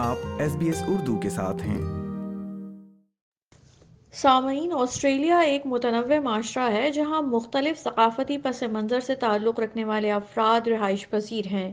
آپ S B S Urdu کے ساتھ ہیں سامعین آسٹریلیا ایک متنوع معاشرہ ہے جہاں مختلف ثقافتی پس منظر سے تعلق رکھنے والے افراد رہائش پذیر ہیں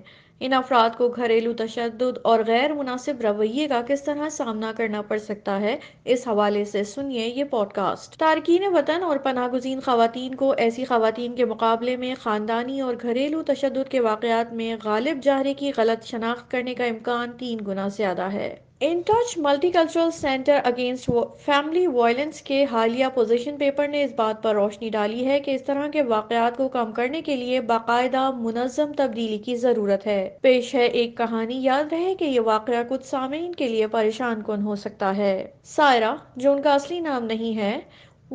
ان افراد کو گھریلو تشدد اور غیر مناسب رویے کا کس طرح سامنا کرنا پڑ سکتا ہے اس حوالے سے سنیے یہ پوڈ کاسٹ تارکین وطن اور پناہ گزین خواتین کو ایسی خواتین کے مقابلے میں خاندانی اور گھریلو تشدد کے واقعات میں غالب جہرے کی غلط شناخت کرنے کا امکان تین گنا زیادہ ہے انٹچ multi cultural centre against family violence کے حالیہ پوزیشن پیپر نے اس بات پر روشنی ڈالی ہے کہ اس طرح کے واقعات کو کم کرنے کے لیے باقاعدہ منظم تبدیلی کی ضرورت ہے پیش ہے ایک کہانی یاد رہے کہ یہ واقعہ کچھ سامعین کے لیے پریشان کن ہو سکتا ہے سائرہ جو ان کا اصلی نام نہیں ہے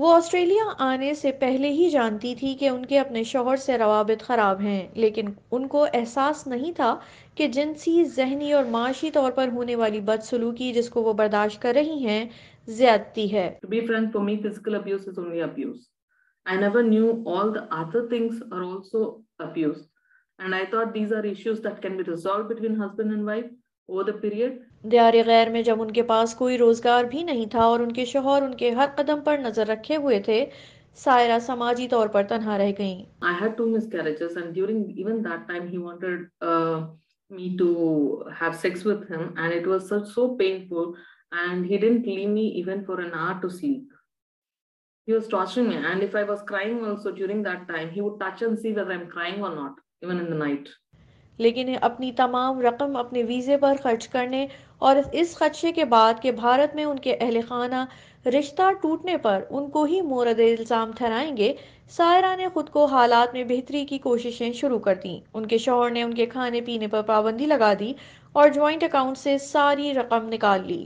وہ آسٹریلیا آنے سے پہلے ہی جانتی تھی کہ ان کے اپنے شوہر سے روابط خراب ہیں لیکن ان کو احساس نہیں تھا کہ جنسی ذہنی اور معاشی طور پر ہونے والی بد سلوکی جس کو وہ برداشت کر رہی ہیں زیادتی ہے to be friends for me physical abuse is only abuse i never knew all the other things are also abuse and i thought these are issues that can be resolved between husband and wife over the period دیار غیر میں جب ان کے پاس کوئی روزگار بھی نہیں تھا اور ان کے شوہر ان کے ہر قدم پر نظر رکھے ہوئے تھے سائرہ سماجی طور پر تنہا رہ گئیں i had two miscarriages and during even that time he wanted uh, me me me to to have sex with him and and and and it was was was so, so painful he he he didn't leave even even for an hour sleep torturing if i crying crying also during that time would touch see whether i'm or not in the night لیکن اپنی تمام رقم اپنے ویزے پر خرچ کرنے اور اس خدشے کے بعد کہ بھارت میں ان کے اہل خانہ رشتہ ٹوٹنے پر ان کو ہی مورد الزام ٹھہرائیں گے سائرہ نے خود کو حالات میں بہتری کی کوششیں شروع کر دیں ان کے شوہر نے ان کے کھانے پینے پر پابندی لگا دی اور جوائنٹ اکاؤنٹ سے ساری رقم نکال لی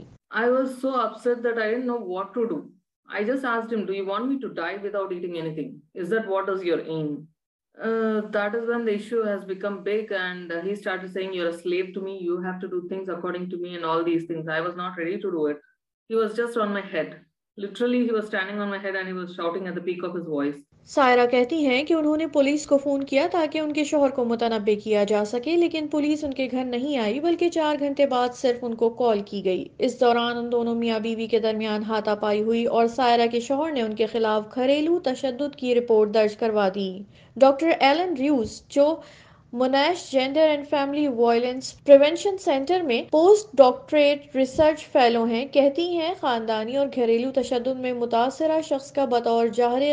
literally he was standing on my head and he was shouting at the peak of his voice Saira کہتی ہیں کہ انہوں نے پولیس کو فون کیا تاکہ ان کے شوہر کو متنبع کیا جا سکے لیکن پولیس ان کے گھر نہیں آئی بلکہ چار گھنٹے بعد صرف ان کو کال کی گئی اس دوران ان دونوں میاں بیوی کے درمیان ہاتھا پائی ہوئی اور سائرہ کے شوہر نے ان کے خلاف گھریلو تشدد کی رپورٹ درج کروا دی ڈاکٹر ایلن ریوز جو Monash gender and family violence prevention centre میں پوسٹ ڈاکٹریٹ ریسرچ فیلو ہیں ہیں کہتی خاندانی اور گھریلو تشدد میں متاثرہ شخص کا بطور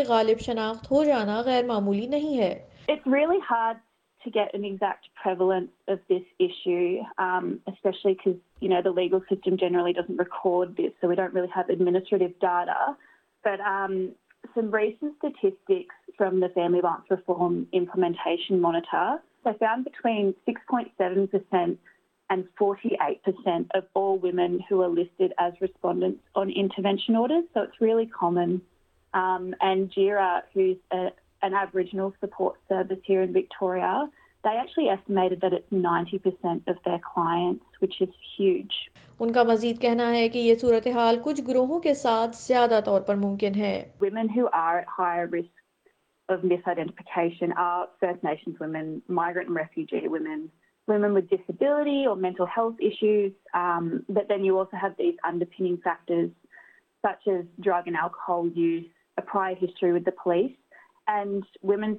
غالب شناخت ہو جانا غیر معمولی نہیں ہے they found between 6.7% and 48% of all women who are listed as respondents on intervention orders. So it's really common. Um, and JIRA, who's a, an Aboriginal support service here in Victoria, they actually estimated that it's 90% of their clients, which is huge. ان کا مزید کہنا ہے کہ یہ صورتحال کچھ گروہوں کے ساتھ زیادہ طور پر ممکن ہے۔ women who are at higher risk this identification women very mental health issues but then you also have the ایک underlying factors such as drug and آؤٹ ہو use history with the police and women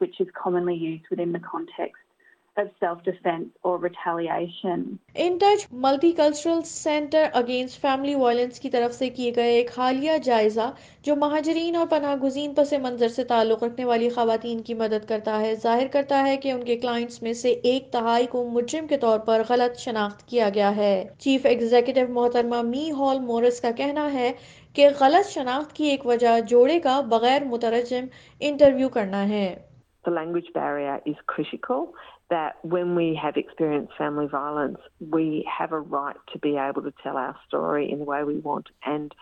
was كا may through the كانٹیکٹ حالیہ گزین پس منظر سے خواتین کی مدد کرتا ہے ظاہر کرتا ہے ان کے کلائنٹس میں سے ایک تہائی کو مجرم کے طور پر غلط شناخت کیا گیا ہے چیف ایگزیکٹو محترمہ می ہال مورس کا کہنا ہے کہ غلط شناخت کی ایک وجہ جوڑے کا بغیر مترجم انٹرویو کرنا ہے that when we have experienced family violence, we have a right to be able to tell our story in the way we want. And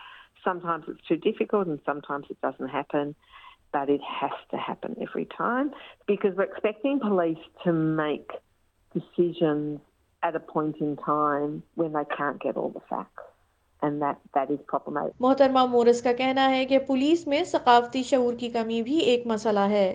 sometimes it's too difficult and sometimes it doesn't happen, but it has to happen every time because we're expecting police to make decisions at a point in time when they can't get all the facts. محترما مورس کا کہنا ہے کہ police میں ثقافتی شعور کی کمی بھی ایک مسئلہ ہے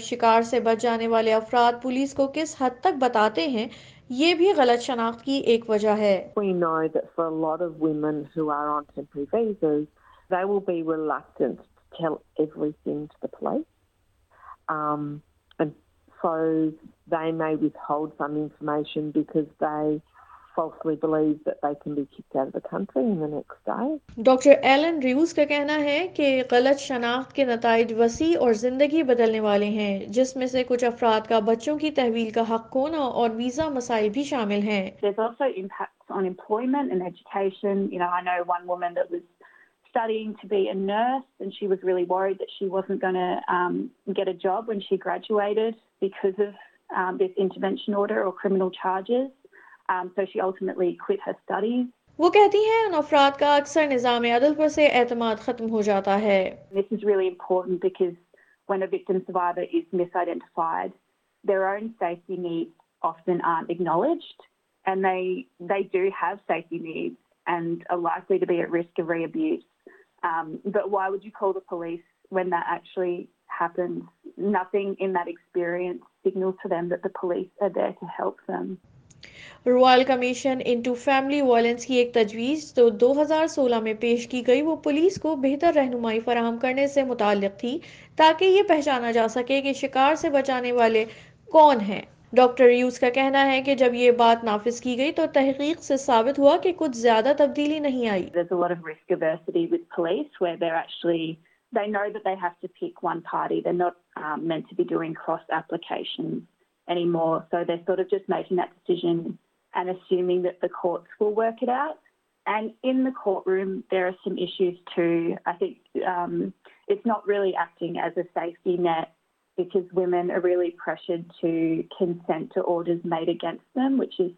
شکار سے بچ جانے والے افراد پولیس کو کس حد تک بتاتے ہیں یہ بھی غلط شناخت کی ایک وجہ ہے کا کہنا ہے کہ غلط شناخت کے نتائج وسیع اور زندگی بدلنے والے ہیں جس میں سے کچھ افراد کا بچوں کی تحویل کا حق اور ویزا مسائل بھی شامل ہیں because of um, this intervention order or criminal charges. um, so she ultimately quit her studies. وہ کہتی ہیں ان افراد کا اکثر نظام عدل پر سے اعتماد ختم ہو جاتا ہے This is really important because when a victim survivor is misidentified, their own safety needs often aren't acknowledged and they, they do have safety needs and are likely to be at risk of re-abuse. Um, but why would you call the police when that actually happens? Nothing in that experience signals to them that the police are there to help them. Royal Commission into family violence کی ایک تجویز تو دو ہزار سولہ میں پیش کی گئی وہ پولیس کو بہتر رہنمائی فراہم کرنے سے متعلق تھی تاکہ یہ پہچانا جا سکے کہ شکار سے بچانے والے کون ہیں ڈاکٹر ریوز کا کہنا ہے کہ جب یہ بات نافذ کی گئی تو تحقیق سے ثابت ہوا کہ کچھ زیادہ تبدیلی نہیں آئی They know that they have to pick one party. They're not um, meant to be doing cross applications. anymore. So they're sort of just making that decision and assuming that the courts will work it out. And in the courtroom, there are some issues too. I think um, it's not really acting as a safety net because women are really pressured to consent to orders made against them, which is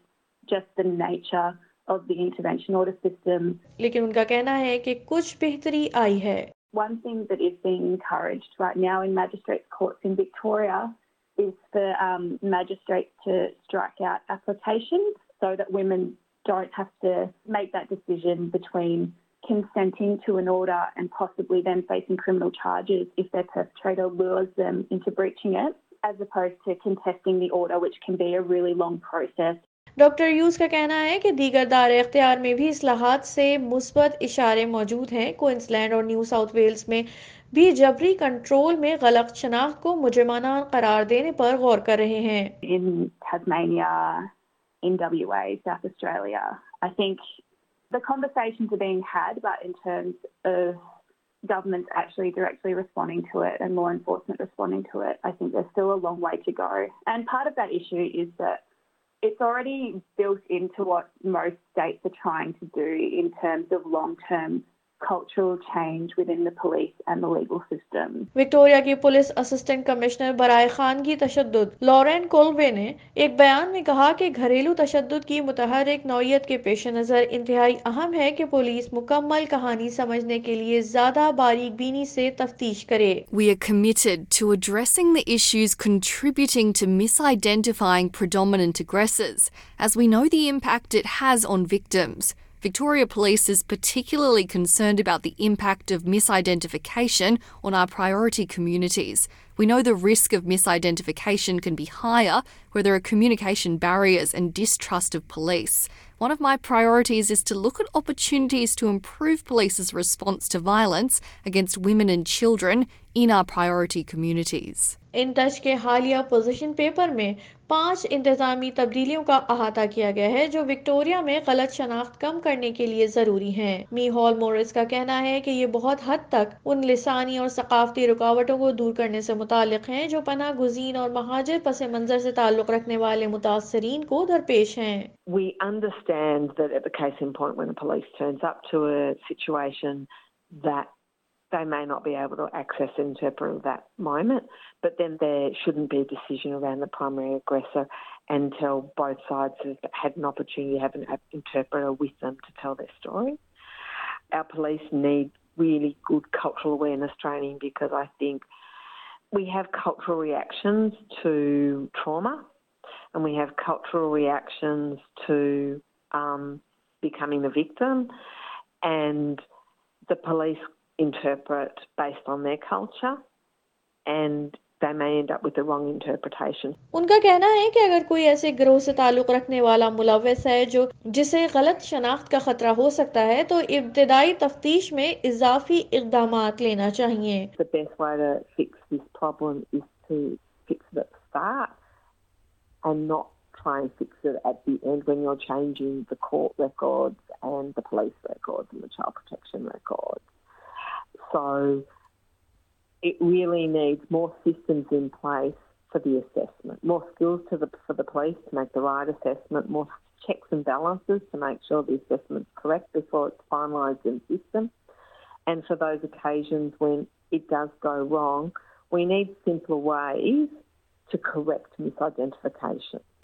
just the nature of the intervention order system. لیکن ان کا کہنا ہے کہ کچھ بہتری آئی ہے. One thing that is being encouraged right now in magistrates courts in Victoria is for um, magistrates to strike out applications so that women don't have to make that decision between consenting to an order and possibly then facing criminal charges if their perpetrator lures them into breaching it, as opposed to contesting the order, which can be a really long process. Doctor use کا کہنا ہے کہ دیگر دار اختیار میں بھی اصلاحات سے مثبت اشارے موجود ہیں کوئنس لینڈ اور نیو ساؤتھ ویلز میں بھی جبری کنٹرول میں غلق شناخت کو مجرمانہ قرار دینے پر غور کر رہے ہیں in Tasmania, وکٹوریا کی پولیس اسسٹنٹ کمشنر برائے خان کی تشدد نے ایک بیان میں کہا کہ گھریلو تشدد کی متحرک نوعیت کے پیش نظر انتہائی اہم ہے کہ پولیس مکمل کہانی سمجھنے کے لیے زیادہ باریک بینی سے تفتیش کرے Victoria Police is particularly concerned about the impact of misidentification on our priority communities. We know the risk of misidentification can be higher where there are communication barriers and distrust of police. One of my priorities is to to to look at opportunities improve police's response violence against women and children in our priority communities. InTouch کے حالیہ position paper میں پانچ انتظامی تبدیلیوں کا احاطہ کیا گیا ہے جو وکٹوریا میں غلط شناخت کم کرنے کے لیے ضروری ہیں می ہال مورس کا کہنا ہے کہ یہ بہت حد تک ان لسانی اور ثقافتی رکاوٹوں کو دور کرنے سے متعلق ہیں جو پناہ گزین اور مہاجر پس منظر سے تعلق رکھنے والے متاثرین کو درپیش ہیں We pay district region through region um, becoming the victim and the police interpret based on their culture and they may end up with the wrong interpretation. ان کا کہنا ہے کہ اگر کوئی ایسے گروہ سے تعلق رکھنے والا ملوث ہے جو جسے غلط شناخت کا خطرہ ہو سکتا ہے تو ابتدائی تفتیش میں اضافی اقدامات لینا چاہیے The best way to fix this problem is to fix it at the start and not try and fix it at the end when you're changing the court records and the police records and the child protection records. So it really needs more systems in place for the assessment, more skills to the, for the police to make the right assessment, more checks and balances to make sure the assessment's correct before it's finalised in the system. And for those occasions when it does go wrong, we need simpler ways to correct misidentification.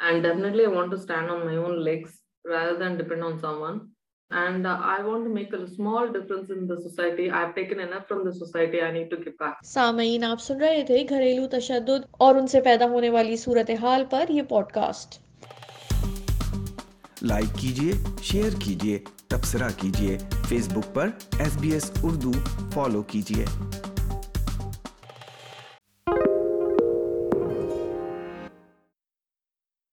and definitely I want to stand on my own legs rather than depend on someone. And uh, I want to make a small difference in the society. I've taken enough from the society. I need to give back. سامعین آپ سن رہے تھے گھریلو تشدد اور ان سے پیدا ہونے والی صورتحال پر یہ پوڈکاسٹ لائک کیجئے شیئر کیجئے تبصرہ کیجئے فیس بک پر S B S Urdu follow کیجئے